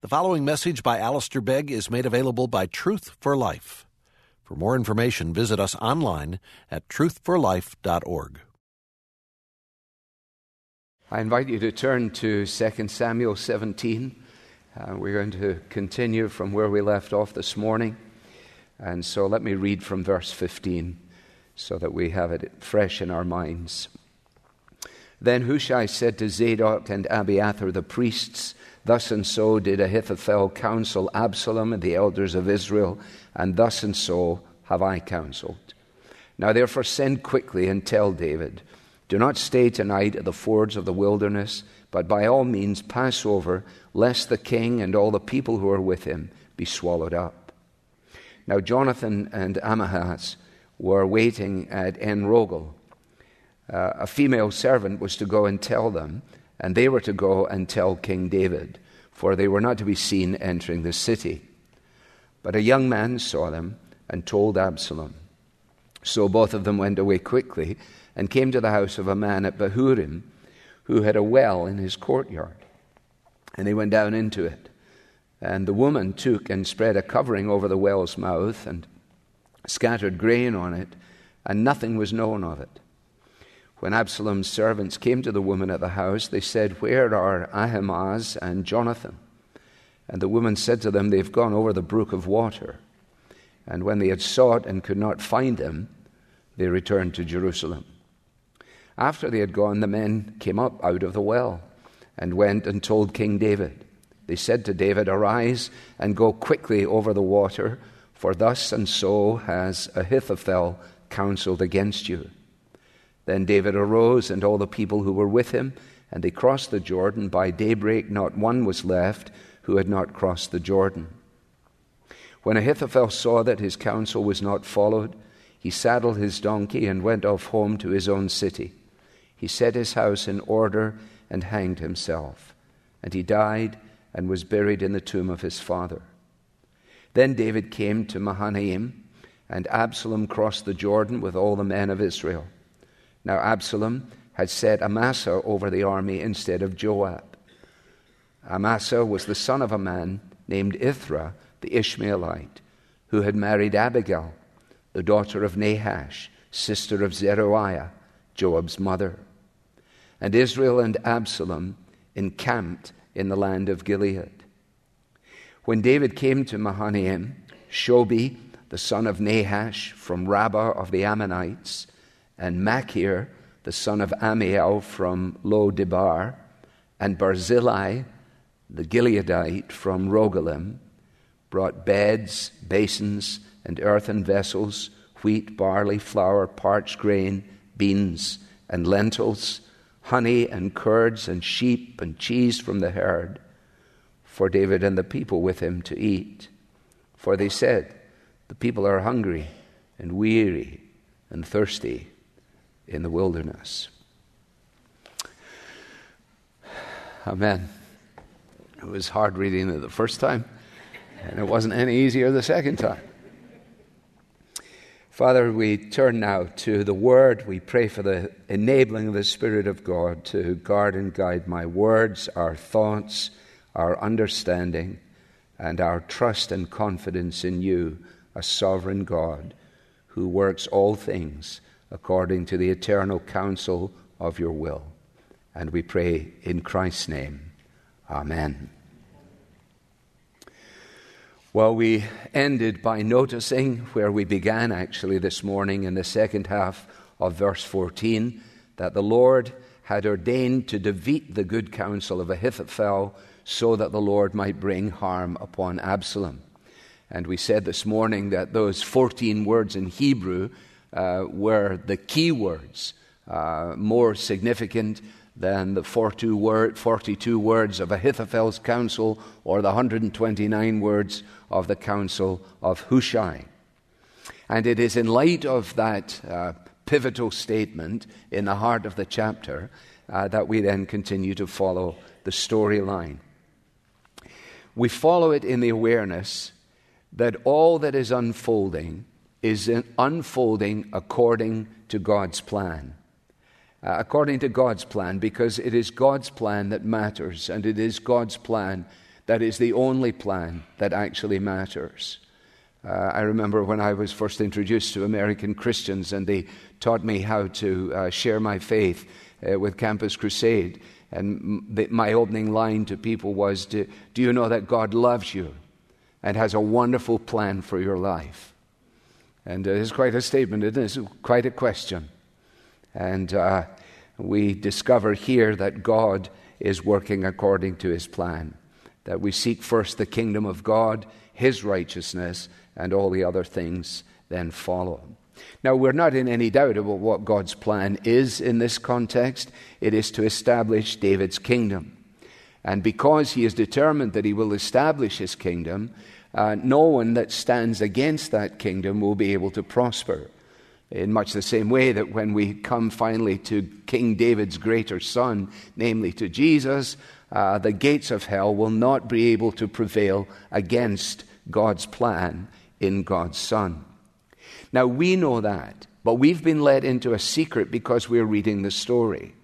The following message by Alistair Begg is made available by Truth for Life. For more information, visit us online at truthforlife.org. I invite you to turn to 2 Samuel 17. Uh, we're going to continue from where we left off this morning. And so let me read from verse 15 so that we have it fresh in our minds. Then Hushai said to Zadok and Abiathar the priests, Thus and so did Ahithophel counsel Absalom and the elders of Israel, and thus and so have I counseled. Now therefore send quickly and tell David, Do not stay tonight at the fords of the wilderness, but by all means pass over, lest the king and all the people who are with him be swallowed up. Now Jonathan and Ahimaaz were waiting at En Rogel. Uh, a female servant was to go and tell them and they were to go and tell King David, for they were not to be seen entering the city. But a young man saw them and told Absalom. So both of them went away quickly and came to the house of a man at Bahurim who had a well in his courtyard. And they went down into it. And the woman took and spread a covering over the well's mouth and scattered grain on it, and nothing was known of it. When Absalom's servants came to the woman at the house, they said, Where are Ahimaaz and Jonathan? And the woman said to them, They've gone over the brook of water. And when they had sought and could not find them, they returned to Jerusalem. After they had gone, the men came up out of the well and went and told King David. They said to David, Arise and go quickly over the water, for thus and so has Ahithophel counseled against you. Then David arose and all the people who were with him, and they crossed the Jordan. By daybreak, not one was left who had not crossed the Jordan. When Ahithophel saw that his counsel was not followed, he saddled his donkey and went off home to his own city. He set his house in order and hanged himself. And he died and was buried in the tomb of his father. Then David came to Mahanaim, and Absalom crossed the Jordan with all the men of Israel. Now Absalom had set Amasa over the army instead of Joab. Amasa was the son of a man named Ithra the Ishmaelite, who had married Abigail, the daughter of Nahash, sister of Zeruiah, Joab's mother. And Israel and Absalom encamped in the land of Gilead. When David came to Mahanaim, Shobi, the son of Nahash from Rabbah of the Ammonites, and Machir, the son of Ammiel from Lo Debar, and Barzillai, the Gileadite from Rogelim, brought beds, basins, and earthen vessels, wheat, barley, flour, parched grain, beans, and lentils, honey and curds, and sheep and cheese from the herd, for David and the people with him to eat. For they said, The people are hungry and weary and thirsty in the wilderness. Amen. It was hard reading it the first time, and it wasn't any easier the second time. Father, we turn now to the Word. We pray for the enabling of the Spirit of God to guard and guide my words, our thoughts, our understanding, and our trust and confidence in you, a sovereign God who works all things according to the eternal counsel of your will. And we pray in Christ's name. Amen. Well, we ended by noticing where we began actually this morning in the second half of verse 14 that the Lord had ordained to defeat the good counsel of Ahithophel so that the Lord might bring harm upon Absalom. And we said this morning that those 14 words in Hebrew uh, were the key words, uh, more significant than the 42, word, 42 words of Ahithophel's counsel or the 129 words of the counsel of Hushai. And it is in light of that uh, pivotal statement in the heart of the chapter uh, that we then continue to follow the storyline. We follow it in the awareness that all that is unfolding is unfolding according to God's plan. Uh, according to God's plan, because it is God's plan that matters, and it is God's plan that is the only plan that actually matters. Uh, I remember when I was first introduced to American Christians and they taught me how to uh, share my faith uh, with Campus Crusade. And my opening line to people was do you know that God loves you and has a wonderful plan for your life? And uh, it's quite a statement, it is quite a question. And uh, we discover here that God is working according to his plan, that we seek first the kingdom of God, his righteousness, and all the other things then follow. Now, we're not in any doubt about what God's plan is in this context. It is to establish David's kingdom. And because he is determined that he will establish his kingdom, uh, no one that stands against that kingdom will be able to prosper. In much the same way that when we come finally to King David's greater son, namely to Jesus, uh, the gates of hell will not be able to prevail against God's plan in God's Son. Now, we know that, but we've been let into a secret because we're reading the story.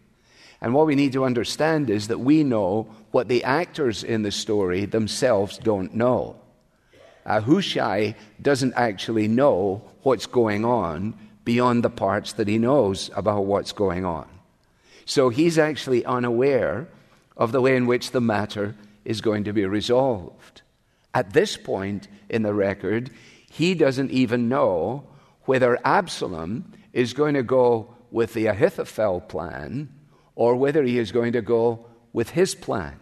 And what we need to understand is that we know what the actors in the story themselves don't know. Uh, Hushai doesn't actually know what's going on beyond the parts that he knows about what's going on. So he's actually unaware of the way in which the matter is going to be resolved. At this point in the record, he doesn't even know whether Absalom is going to go with the Ahithophel plan or whether he is going to go with his plan.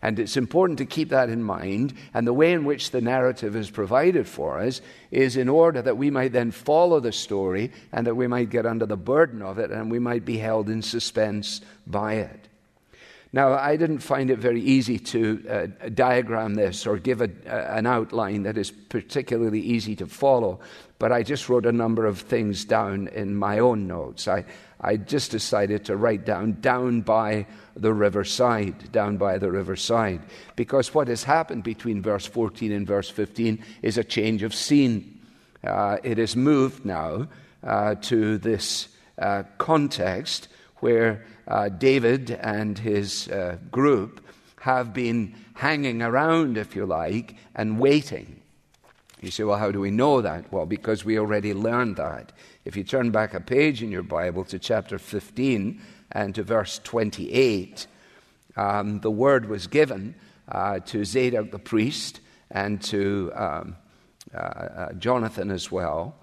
And it's important to keep that in mind. And the way in which the narrative is provided for us is in order that we might then follow the story and that we might get under the burden of it and we might be held in suspense by it. Now, I didn't find it very easy to uh, diagram this or give a, uh, an outline that is particularly easy to follow, but I just wrote a number of things down in my own notes. I, I just decided to write down down by the riverside, down by the riverside, because what has happened between verse 14 and verse 15 is a change of scene. Uh, it has moved now uh, to this uh, context where uh, David and his uh, group have been hanging around, if you like, and waiting. You say, well, how do we know that? Well, because we already learned that. If you turn back a page in your Bible to chapter 15 and to verse 28, um, the word was given uh, to Zadok the priest and to um, uh, uh, Jonathan as well.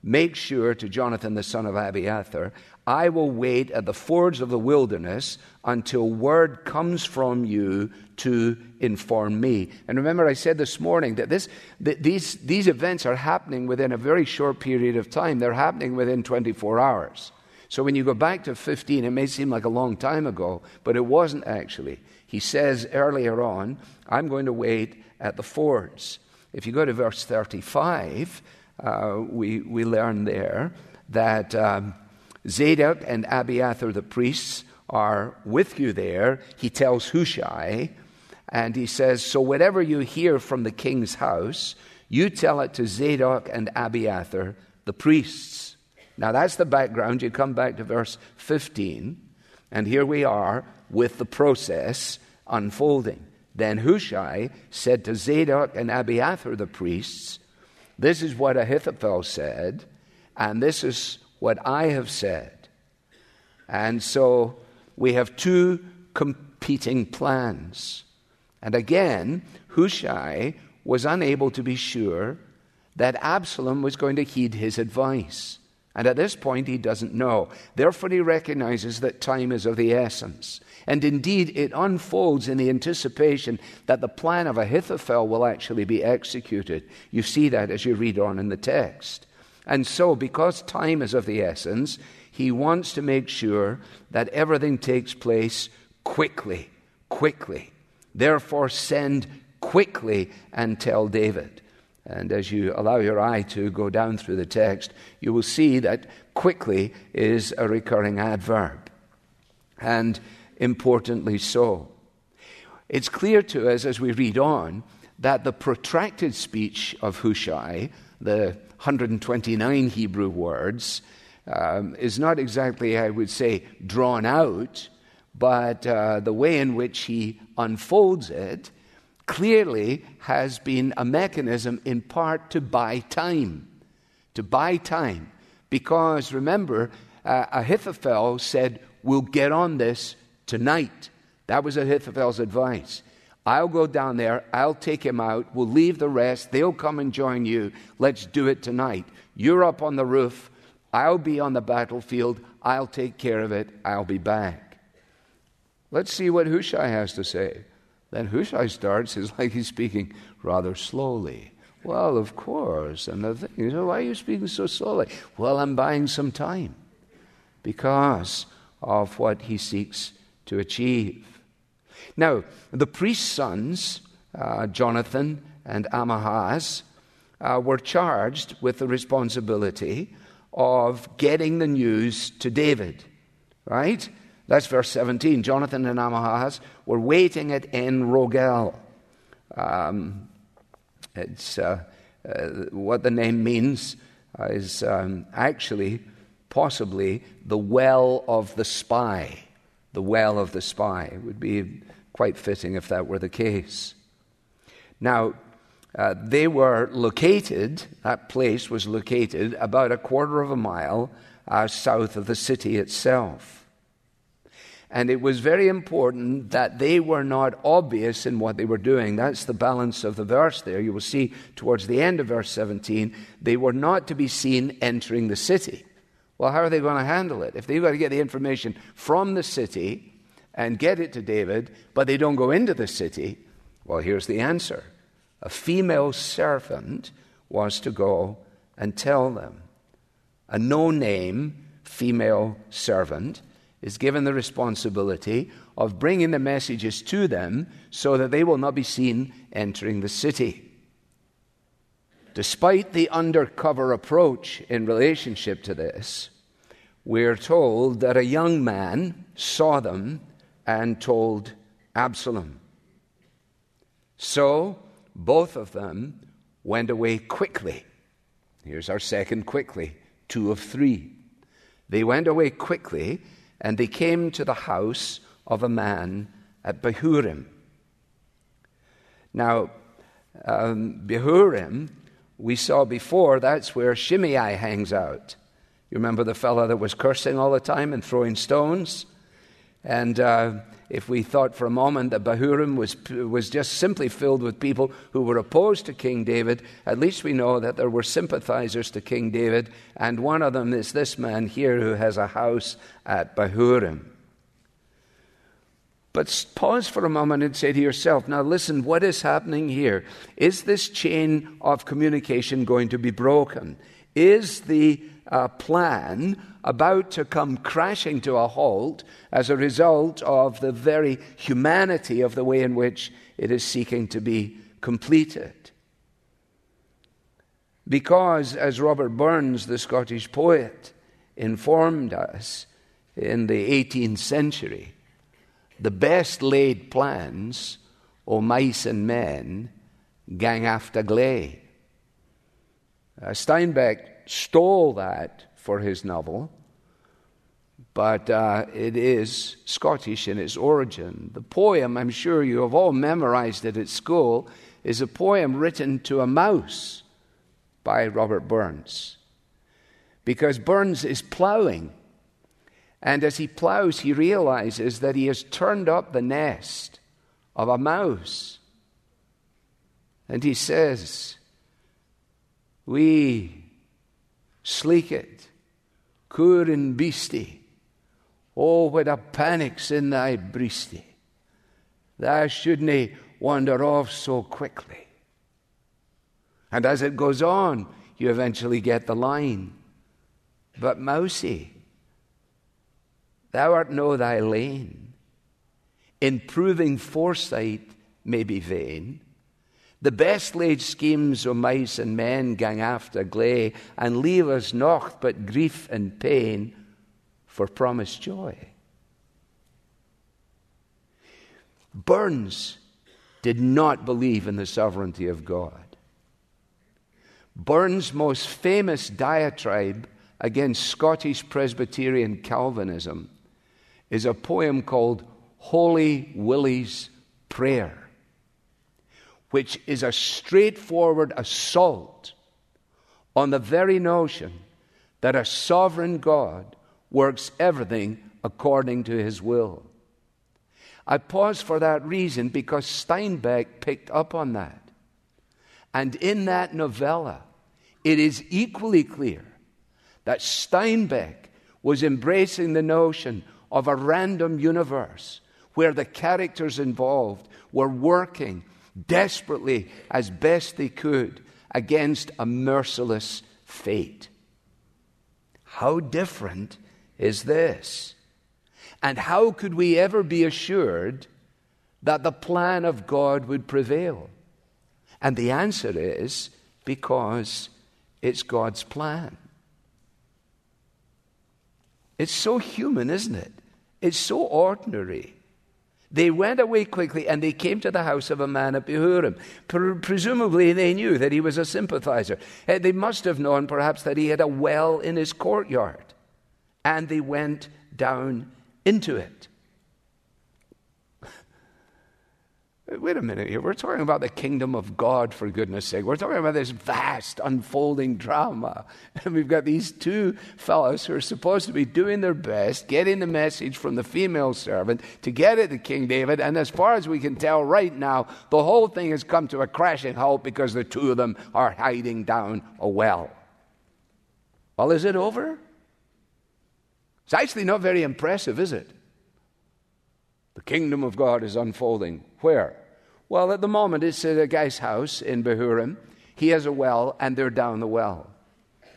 Make sure to Jonathan the son of Abiathar, I will wait at the fords of the wilderness until word comes from you to inform me. And remember, I said this morning that, this, that these, these events are happening within a very short period of time. They're happening within 24 hours. So when you go back to 15, it may seem like a long time ago, but it wasn't actually. He says earlier on, I'm going to wait at the fords. If you go to verse 35, uh, we, we learn there that. Um, Zadok and Abiathar the priests are with you there. He tells Hushai, and he says, So whatever you hear from the king's house, you tell it to Zadok and Abiathar the priests. Now that's the background. You come back to verse 15, and here we are with the process unfolding. Then Hushai said to Zadok and Abiathar the priests, This is what Ahithophel said, and this is what I have said. And so we have two competing plans. And again, Hushai was unable to be sure that Absalom was going to heed his advice. And at this point, he doesn't know. Therefore, he recognizes that time is of the essence. And indeed, it unfolds in the anticipation that the plan of Ahithophel will actually be executed. You see that as you read on in the text. And so, because time is of the essence, he wants to make sure that everything takes place quickly, quickly. Therefore, send quickly and tell David. And as you allow your eye to go down through the text, you will see that quickly is a recurring adverb. And importantly so. It's clear to us as we read on that the protracted speech of Hushai, the 129 Hebrew words, um, is not exactly, I would say, drawn out, but uh, the way in which he unfolds it clearly has been a mechanism in part to buy time. To buy time. Because remember, uh, Ahithophel said, We'll get on this tonight. That was Ahithophel's advice. I'll go down there, I'll take him out, we'll leave the rest, they'll come and join you. Let's do it tonight. You're up on the roof, I'll be on the battlefield, I'll take care of it, I'll be back. Let's see what Hushai has to say. Then Hushai starts, it's like he's speaking rather slowly. Well, of course. And the thing is, why are you speaking so slowly? Well, I'm buying some time because of what he seeks to achieve. Now, the priest's sons, uh, Jonathan and Ahimaaz, uh, were charged with the responsibility of getting the news to David, right? That's verse 17. Jonathan and Ahimaaz were waiting at En Rogel. Um, it's, uh, uh, what the name means is um, actually, possibly, the well of the spy. The well of the spy would be quite fitting if that were the case. Now, uh, they were located, that place was located about a quarter of a mile uh, south of the city itself. And it was very important that they were not obvious in what they were doing. That's the balance of the verse there. You will see towards the end of verse 17, they were not to be seen entering the city. Well, how are they going to handle it? If they've got to get the information from the city and get it to David, but they don't go into the city, well, here's the answer a female servant was to go and tell them. A no name female servant is given the responsibility of bringing the messages to them so that they will not be seen entering the city. Despite the undercover approach in relationship to this, we're told that a young man saw them and told Absalom. So both of them went away quickly. Here's our second quickly, two of three. They went away quickly and they came to the house of a man at Bahurim. Now, um, Bahurim, we saw before, that's where Shimei hangs out. You remember the fellow that was cursing all the time and throwing stones? And uh, if we thought for a moment that Bahurim was, was just simply filled with people who were opposed to King David, at least we know that there were sympathizers to King David, and one of them is this man here who has a house at Bahurim. But pause for a moment and say to yourself, now listen, what is happening here? Is this chain of communication going to be broken? Is the uh, plan about to come crashing to a halt as a result of the very humanity of the way in which it is seeking to be completed. Because, as Robert Burns, the Scottish poet, informed us in the 18th century, the best laid plans o' mice and men gang after gley. Uh, Steinbeck stole that for his novel, but uh, it is Scottish in its origin. The poem, I'm sure you have all memorized it at school, is a poem written to a mouse by Robert Burns. Because Burns is ploughing, and as he ploughs, he realizes that he has turned up the nest of a mouse. And he says, We sleek it, and beastie Oh, what a panic's in thy breastie. Thou shouldn't wander off so quickly. And as it goes on, you eventually get the line. But Mousie, thou art no thy lane. In proving foresight may be vain. The best laid schemes o' mice and men gang after gley, and leave us naught but grief and pain for promised joy. Burns did not believe in the sovereignty of God. Burns' most famous diatribe against Scottish Presbyterian Calvinism is a poem called Holy Willie's Prayer. Which is a straightforward assault on the very notion that a sovereign God works everything according to his will. I pause for that reason because Steinbeck picked up on that. And in that novella, it is equally clear that Steinbeck was embracing the notion of a random universe where the characters involved were working desperately as best they could against a merciless fate. How different is this? And how could we ever be assured that the plan of God would prevail? And the answer is because it's God's plan. It's so human, isn't it? It's so ordinary. They went away quickly and they came to the house of a man at Bahurim. presumably, they knew that he was a sympathizer. Eh, they must have known, perhaps, that he had a well in his courtyard. And they went down into it. Wait a minute here. We're talking about the kingdom of God, for goodness sake. We're talking about this vast unfolding drama. And we've got these two fellows who are supposed to be doing their best, getting the message from the female servant to get it to King David. And as far as we can tell right now, the whole thing has come to a crashing halt because the two of them are hiding down a well. Well, is it over? It's actually not very impressive, is it? The kingdom of God is unfolding. Where? Well, at the moment, it's at a guy's house in Bahurim. He has a well, and they're down the well.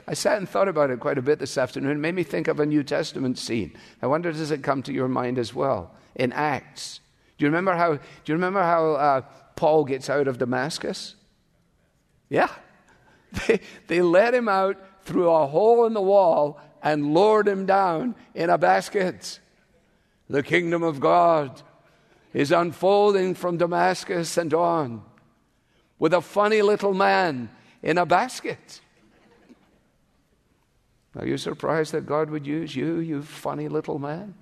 I sat and thought about it quite a bit this afternoon. It made me think of a New Testament scene. I wonder, does it come to your mind as well? In Acts. Do you remember how, do you remember how uh, Paul gets out of Damascus? Yeah. They, they let him out through a hole in the wall and lowered him down in a basket. The kingdom of God is unfolding from Damascus and on with a funny little man in a basket. Are you surprised that God would use you, you funny little man?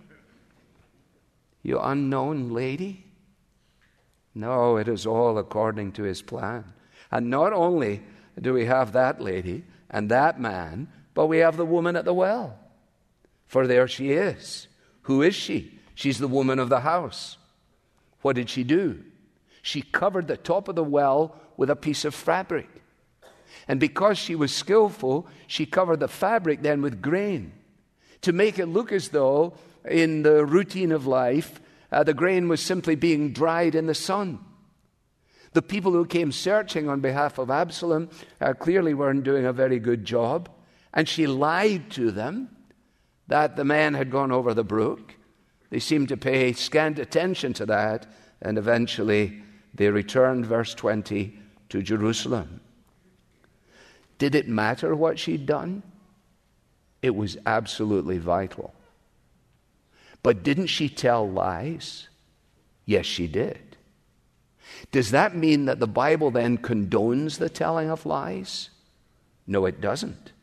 You unknown lady? No, it is all according to his plan. And not only do we have that lady and that man, but we have the woman at the well. For there she is. Who is she? She's the woman of the house. What did she do? She covered the top of the well with a piece of fabric. And because she was skillful, she covered the fabric then with grain to make it look as though, in the routine of life, uh, the grain was simply being dried in the sun. The people who came searching on behalf of Absalom uh, clearly weren't doing a very good job. And she lied to them that the man had gone over the brook. They seemed to pay scant attention to that, and eventually they returned, verse 20, to Jerusalem. Did it matter what she'd done? It was absolutely vital. But didn't she tell lies? Yes, she did. Does that mean that the Bible then condones the telling of lies? No, it doesn't.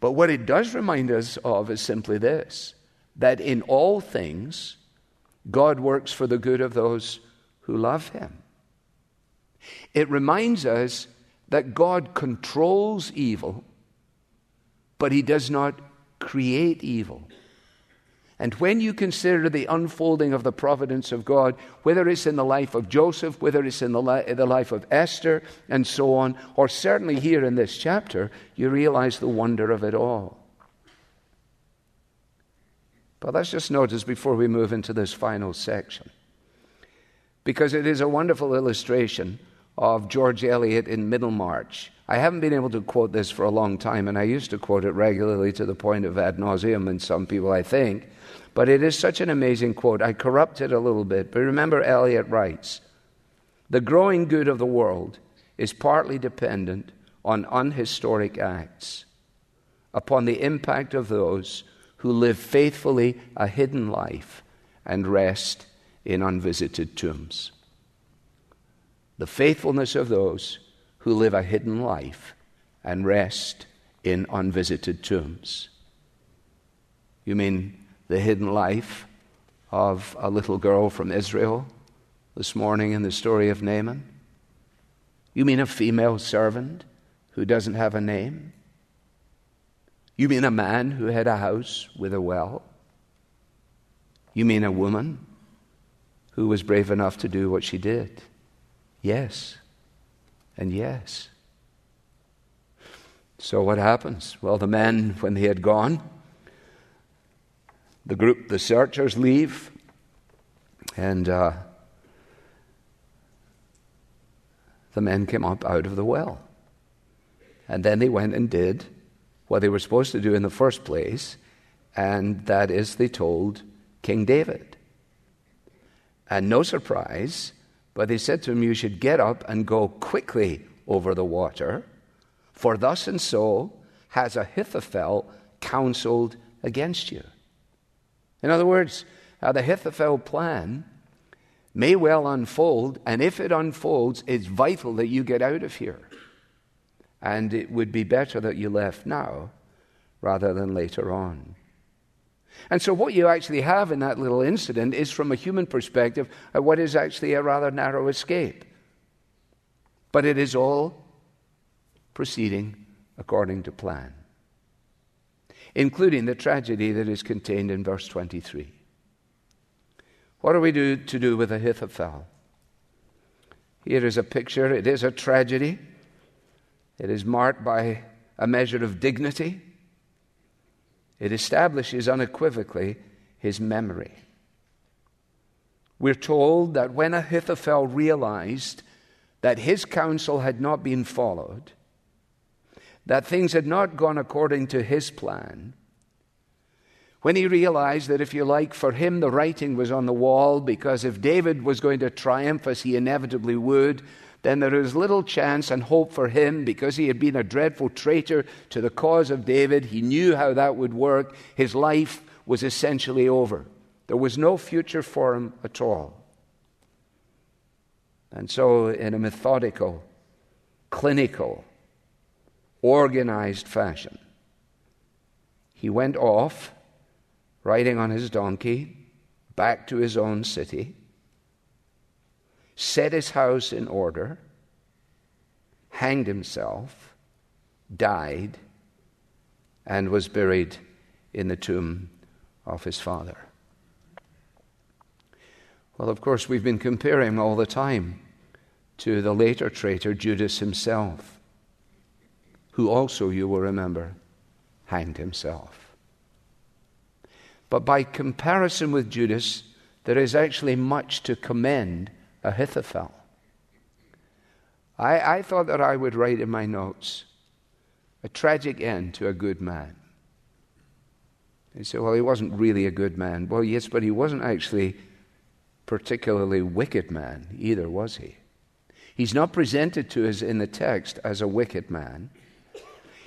But what it does remind us of is simply this that in all things, God works for the good of those who love Him. It reminds us that God controls evil, but He does not create evil. And when you consider the unfolding of the providence of God, whether it's in the life of Joseph, whether it's in the, li- the life of Esther, and so on, or certainly here in this chapter, you realize the wonder of it all. But let's just notice before we move into this final section, because it is a wonderful illustration of George Eliot in Middlemarch. I haven't been able to quote this for a long time, and I used to quote it regularly to the point of ad nauseum in some people, I think. But it is such an amazing quote. I corrupt it a little bit, but remember, Eliot writes The growing good of the world is partly dependent on unhistoric acts, upon the impact of those who live faithfully a hidden life and rest in unvisited tombs. The faithfulness of those who live a hidden life and rest in unvisited tombs. You mean the hidden life of a little girl from Israel this morning in the story of Naaman? You mean a female servant who doesn't have a name? You mean a man who had a house with a well? You mean a woman who was brave enough to do what she did? Yes, and yes. So what happens? Well, the men, when they had gone, the group, the searchers leave, and uh, the men came up out of the well. And then they went and did what they were supposed to do in the first place, and that is they told King David. And no surprise, but they said to him, You should get up and go quickly over the water, for thus and so has Ahithophel counseled against you. In other words, uh, the Ahithophel plan may well unfold, and if it unfolds, it's vital that you get out of here. And it would be better that you left now rather than later on. And so, what you actually have in that little incident is, from a human perspective, uh, what is actually a rather narrow escape. But it is all proceeding according to plan, including the tragedy that is contained in verse 23. What are we do, to do with Ahithophel? Here is a picture. It is a tragedy. It is marked by a measure of dignity. It establishes unequivocally his memory. We're told that when Ahithophel realized that his counsel had not been followed, that things had not gone according to his plan, when he realized that, if you like, for him the writing was on the wall, because if David was going to triumph, as he inevitably would, then there was little chance and hope for him because he had been a dreadful traitor to the cause of David. He knew how that would work. His life was essentially over. There was no future for him at all. And so, in a methodical, clinical, organized fashion, he went off riding on his donkey back to his own city, set his house in order, hanged himself, died, and was buried in the tomb of his father. Well, of course, we've been comparing all the time to the later traitor, Judas himself, who also, you will remember, hanged himself. But by comparison with Judas, there is actually much to commend Ahithophel. I, I thought that I would write in my notes a tragic end to a good man. He said, well, he wasn't really a good man. Well, yes, but he wasn't actually particularly wicked man either, was he? He's not presented to us in the text as a wicked man.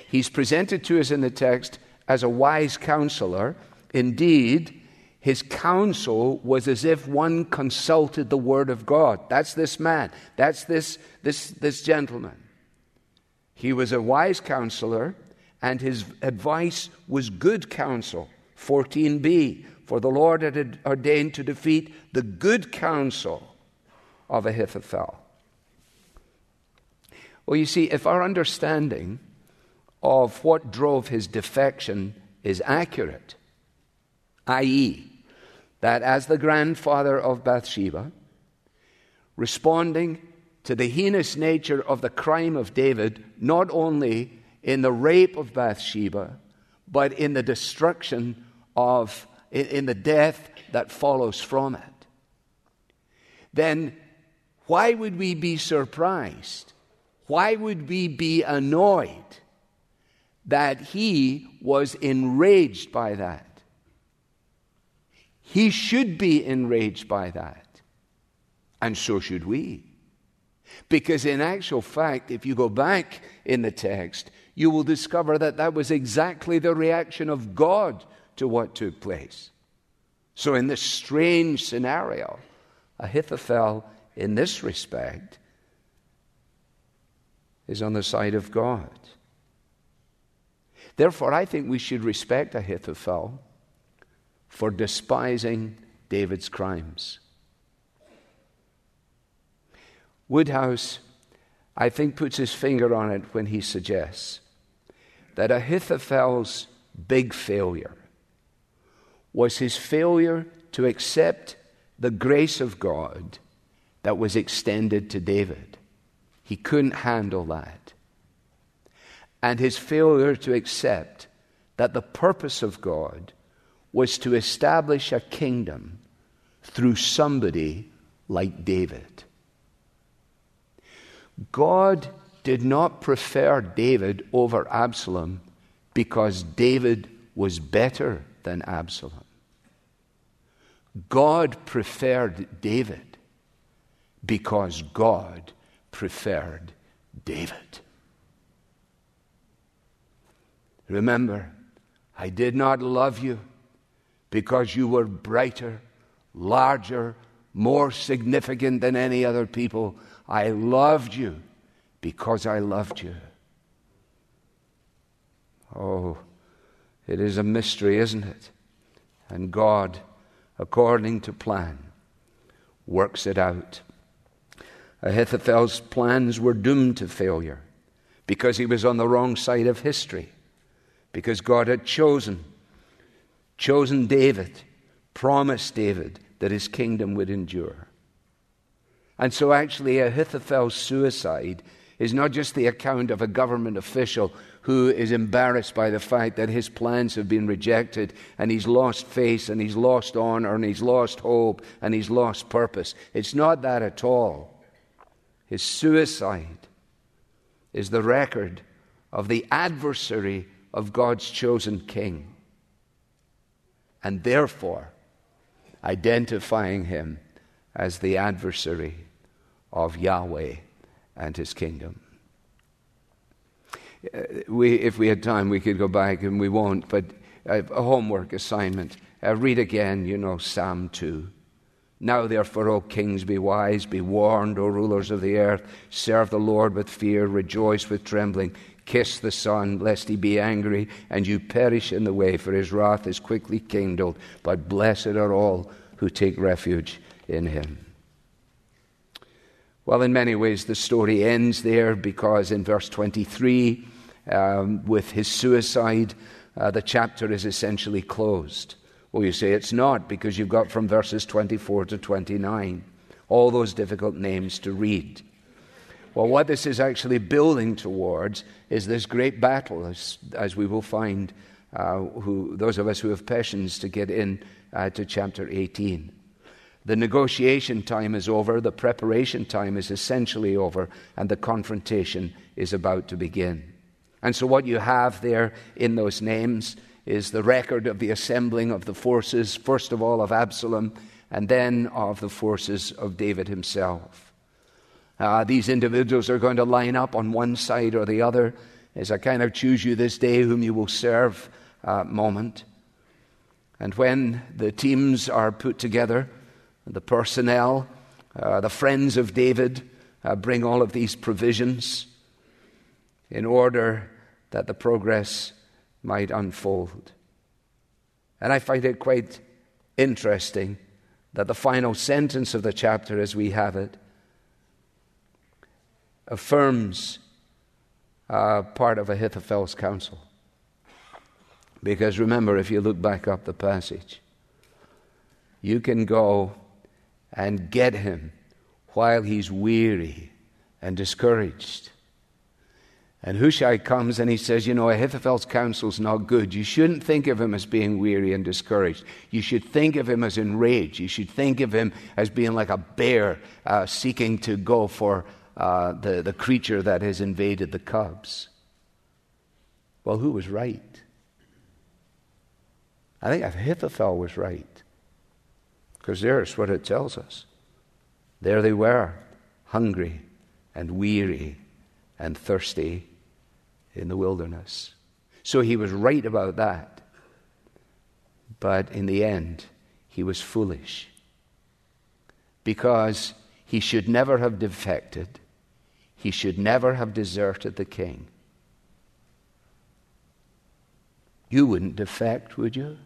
He's presented to us in the text as a wise counselor Indeed, his counsel was as if one consulted the word of God. That's this man. That's this, this, this gentleman. He was a wise counselor, and his advice was good counsel. 14b For the Lord had ordained to defeat the good counsel of Ahithophel. Well, you see, if our understanding of what drove his defection is accurate, i.e., that as the grandfather of Bathsheba, responding to the heinous nature of the crime of David, not only in the rape of Bathsheba, but in the destruction of, in the death that follows from it, then why would we be surprised? Why would we be annoyed that he was enraged by that? He should be enraged by that. And so should we. Because, in actual fact, if you go back in the text, you will discover that that was exactly the reaction of God to what took place. So, in this strange scenario, Ahithophel, in this respect, is on the side of God. Therefore, I think we should respect Ahithophel for despising David's crimes. Woodhouse, I think, puts his finger on it when he suggests that Ahithophel's big failure was his failure to accept the grace of God that was extended to David. He couldn't handle that. And his failure to accept that the purpose of God was to establish a kingdom through somebody like David. God did not prefer David over Absalom because David was better than Absalom. God preferred David because God preferred David. Remember, I did not love you because you were brighter, larger, more significant than any other people. I loved you because I loved you. Oh, it is a mystery, isn't it? And God, according to plan, works it out. Ahithophel's plans were doomed to failure because he was on the wrong side of history, because God had chosen, chosen David, promised David that his kingdom would endure. And so, actually, Ahithophel's suicide is not just the account of a government official who is embarrassed by the fact that his plans have been rejected and he's lost face and he's lost honor and he's lost hope and he's lost purpose. It's not that at all. His suicide is the record of the adversary of God's chosen king. And therefore, identifying him as the adversary of Yahweh and his kingdom. Uh, we, if we had time, we could go back and we won't, but a homework assignment. Uh, read again, you know, Psalm 2. Now, therefore, O kings, be wise, be warned, O rulers of the earth. Serve the Lord with fear, rejoice with trembling. Kiss the Son, lest he be angry, and you perish in the way, for his wrath is quickly kindled. But blessed are all who take refuge in him. Well, in many ways, the story ends there because in verse 23, um, with his suicide, uh, the chapter is essentially closed. Well, you say it's not because you've got from verses 24 to 29 all those difficult names to read. Well, what this is actually building towards is this great battle, as, as we will find uh, who, those of us who have patience to get in uh, to chapter 18. The negotiation time is over, the preparation time is essentially over, and the confrontation is about to begin. And so, what you have there in those names is the record of the assembling of the forces, first of all of Absalom, and then of the forces of David himself. Uh, these individuals are going to line up on one side or the other as a kind of choose you this day whom you will serve uh, moment. And when the teams are put together, the personnel, uh, the friends of David uh, bring all of these provisions in order that the progress might unfold. And I find it quite interesting that the final sentence of the chapter, as we have it, affirms uh, part of Ahithophel's counsel. Because remember, if you look back up the passage, you can go and get him while he's weary and discouraged. And Hushai comes and he says, You know, Ahithophel's counsel's not good. You shouldn't think of him as being weary and discouraged. You should think of him as enraged. You should think of him as being like a bear uh, seeking to go for uh, the, the creature that has invaded the cubs. Well, who was right? I think Ahithophel was right. Because there's what it tells us. There they were, hungry and weary and thirsty in the wilderness. So he was right about that. But in the end, he was foolish. Because he should never have defected, he should never have deserted the king. You wouldn't defect, would you?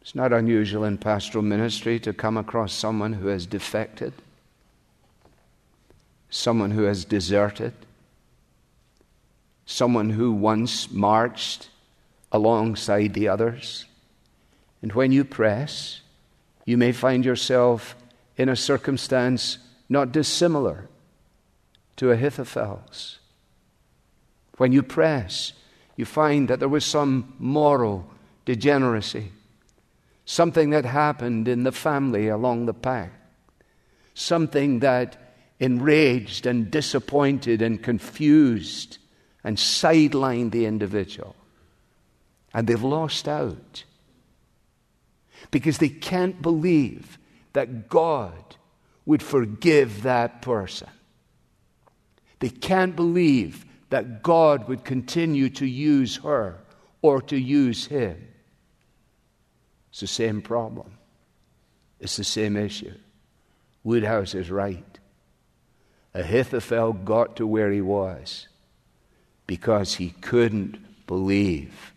It's not unusual in pastoral ministry to come across someone who has defected, someone who has deserted, someone who once marched alongside the others. And when you press, you may find yourself in a circumstance not dissimilar to Ahithophel's. When you press, you find that there was some moral degeneracy, something that happened in the family along the path, something that enraged and disappointed and confused and sidelined the individual. And they've lost out because they can't believe that God would forgive that person. They can't believe that God would continue to use her or to use him. It's the same problem. It's the same issue. Woodhouse is right. Ahithophel got to where he was because he couldn't believe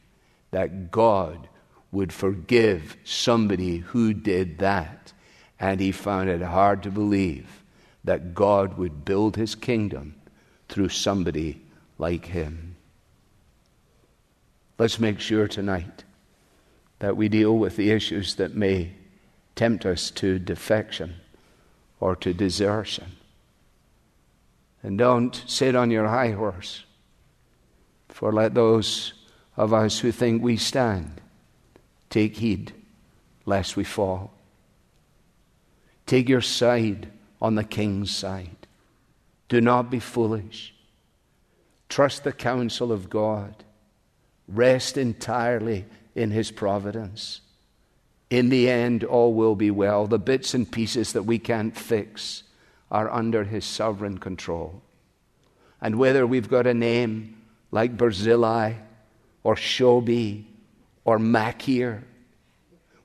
that God would forgive somebody who did that. And he found it hard to believe that God would build his kingdom through somebody like him. Let's make sure tonight that we deal with the issues that may tempt us to defection or to desertion. And don't sit on your high horse, for let those of us who think we stand take heed lest we fall. Take your side on the king's side. Do not be foolish. Trust the counsel of God. Rest entirely in His providence. In the end, all will be well. The bits and pieces that we can't fix are under His sovereign control. And whether we've got a name like Barzillai or Shobi or Machir,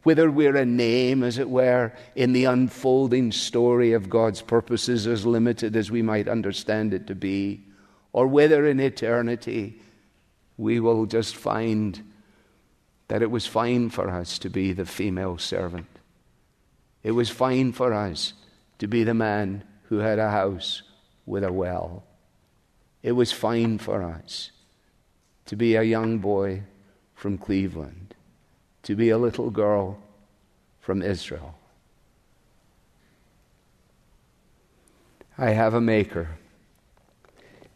whether we're a name, as it were, in the unfolding story of God's purposes, as limited as we might understand it to be, or whether in eternity we will just find that it was fine for us to be the female servant. It was fine for us to be the man who had a house with a well. It was fine for us to be a young boy from Cleveland, to be a little girl from Israel. I have a maker.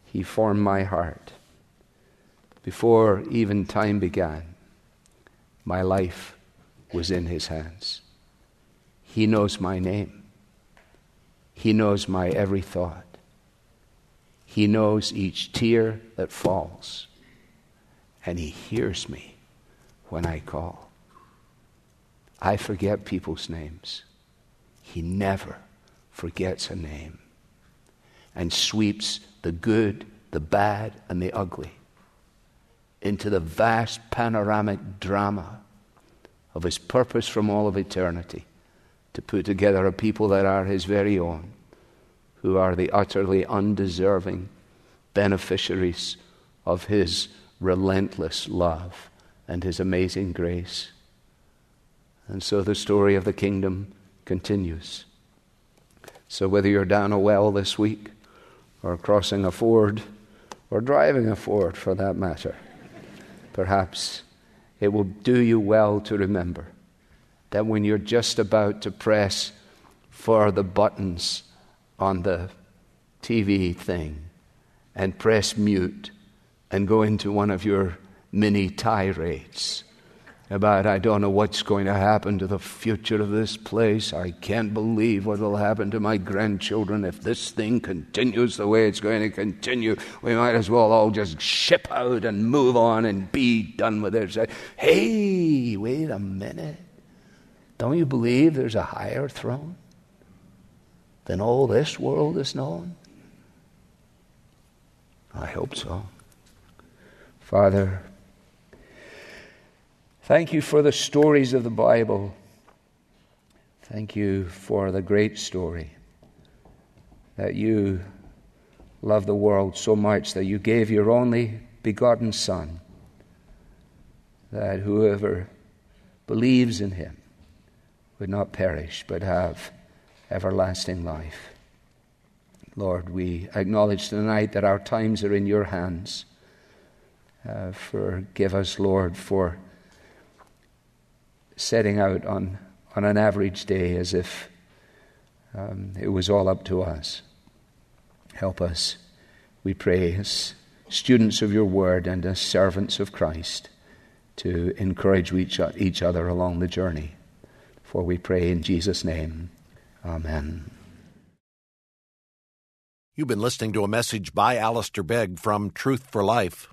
He formed my heart. Before even time began, my life was in his hands. He knows my name. He knows my every thought. He knows each tear that falls. And he hears me when I call. I forget people's names. He never forgets a name and sweeps the good, the bad, and the ugly into the vast panoramic drama of his purpose from all of eternity to put together a people that are his very own, who are the utterly undeserving beneficiaries of his relentless love and his amazing grace. And so the story of the kingdom continues. So, whether you're down a well this week, or crossing a ford, or driving a ford for that matter, perhaps it will do you well to remember that when you're just about to press for the buttons on the TV thing and press mute and go into one of your mini tirades about, I don't know what's going to happen to the future of this place. I can't believe what will happen to my grandchildren if this thing continues the way it's going to continue. We might as well all just ship out and move on and be done with it. Hey, wait a minute. Don't you believe there's a higher throne than all this world is known? I hope so. Father, Thank you for the stories of the Bible. Thank you for the great story that you love the world so much that you gave your only begotten Son, that whoever believes in him would not perish but have everlasting life. Lord, we acknowledge tonight that our times are in your hands. Uh, forgive us, Lord, for setting out on, on an average day as if um, it was all up to us. Help us, we pray, as students of your word and as servants of Christ, to encourage each, each other along the journey. For we pray in Jesus' name. Amen. You've been listening to a message by Alistair Begg from Truth for Life